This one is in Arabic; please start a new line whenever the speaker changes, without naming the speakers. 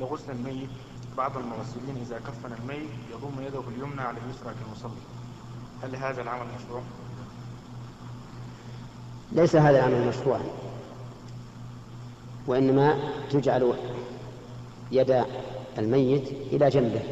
لغسل الميت بعض المغسلين إذا كفن الميت يضم يده اليمنى على اليسرى كالمصلي هل هذا العمل مشروع؟
ليس هذا العمل مشروعا وإنما تجعل يد الميت إلى جنبه